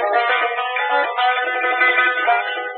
Thank you.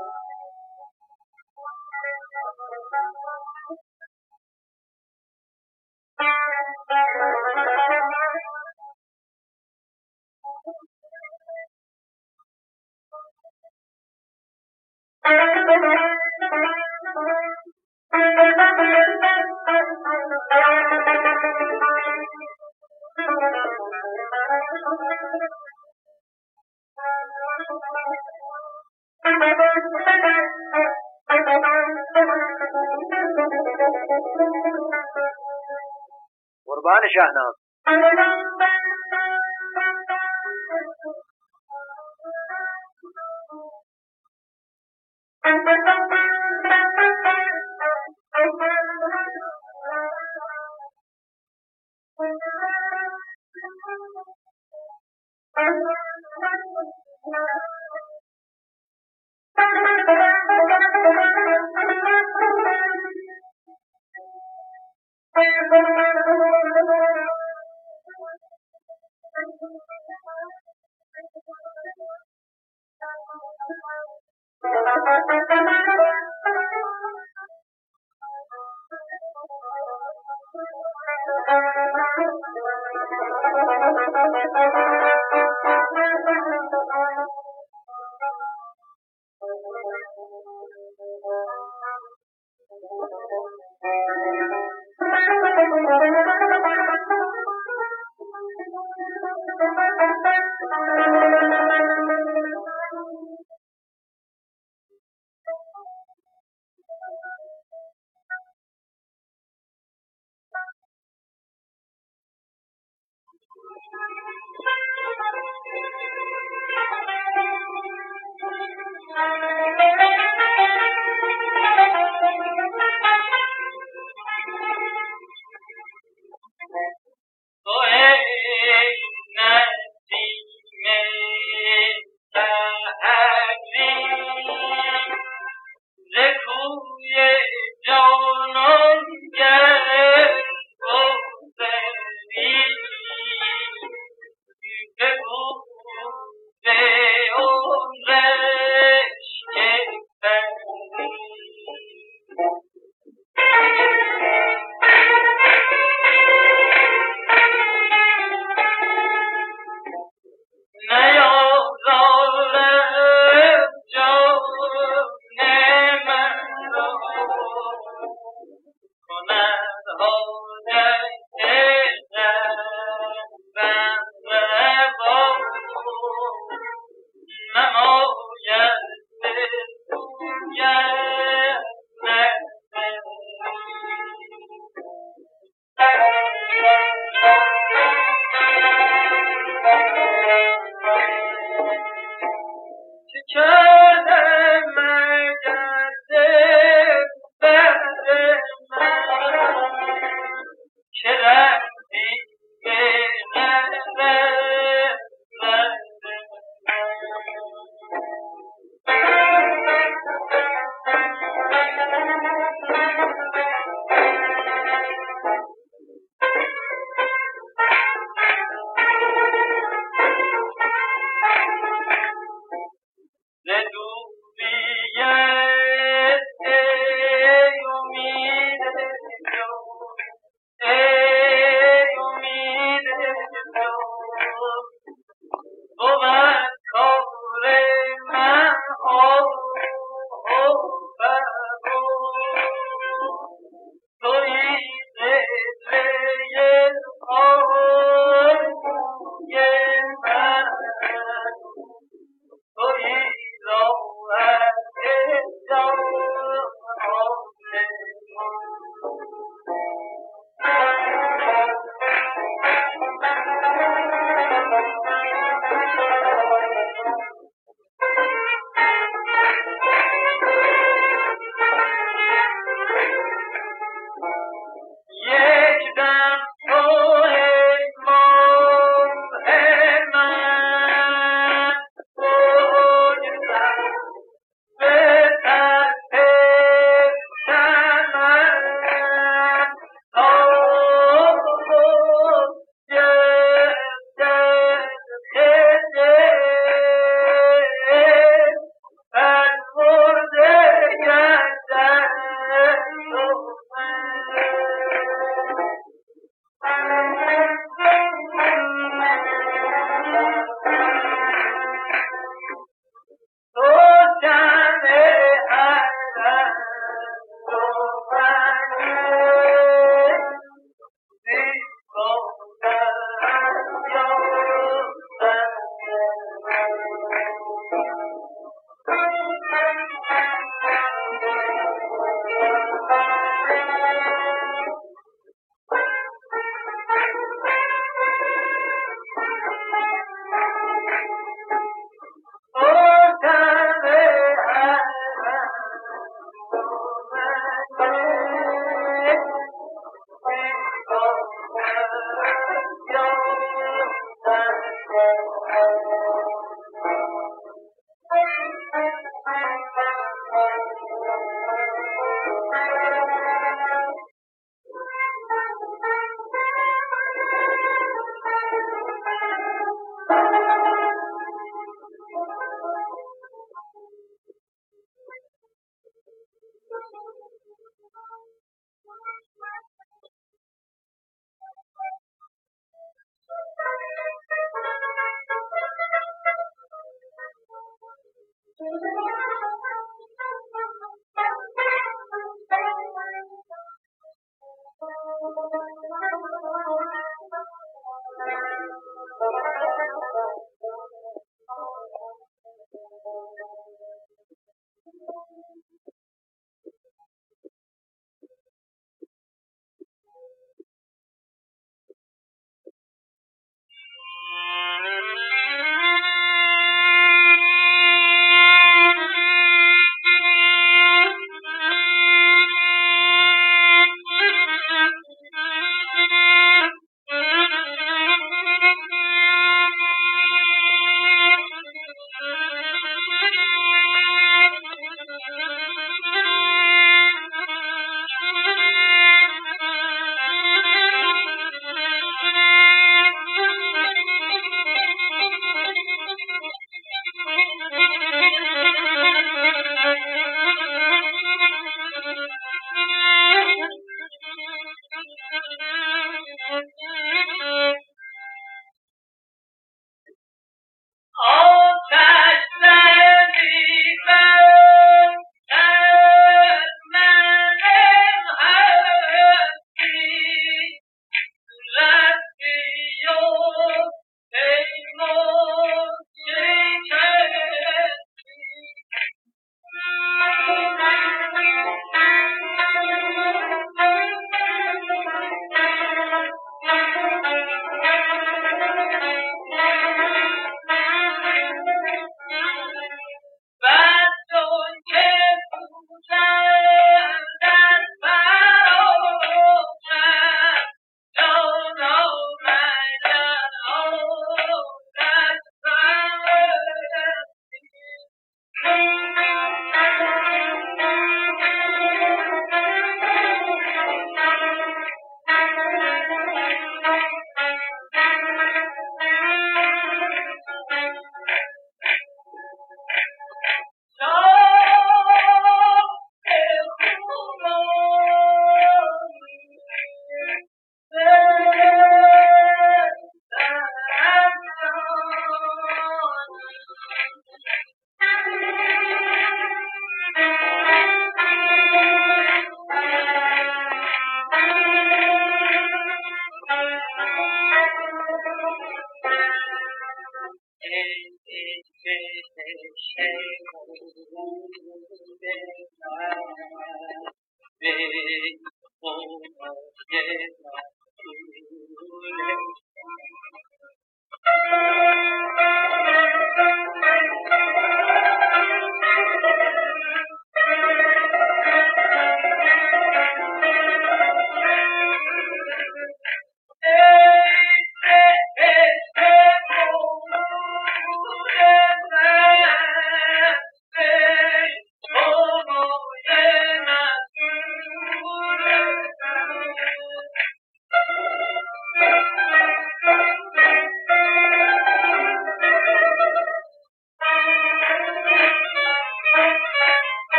افغان شاهنامه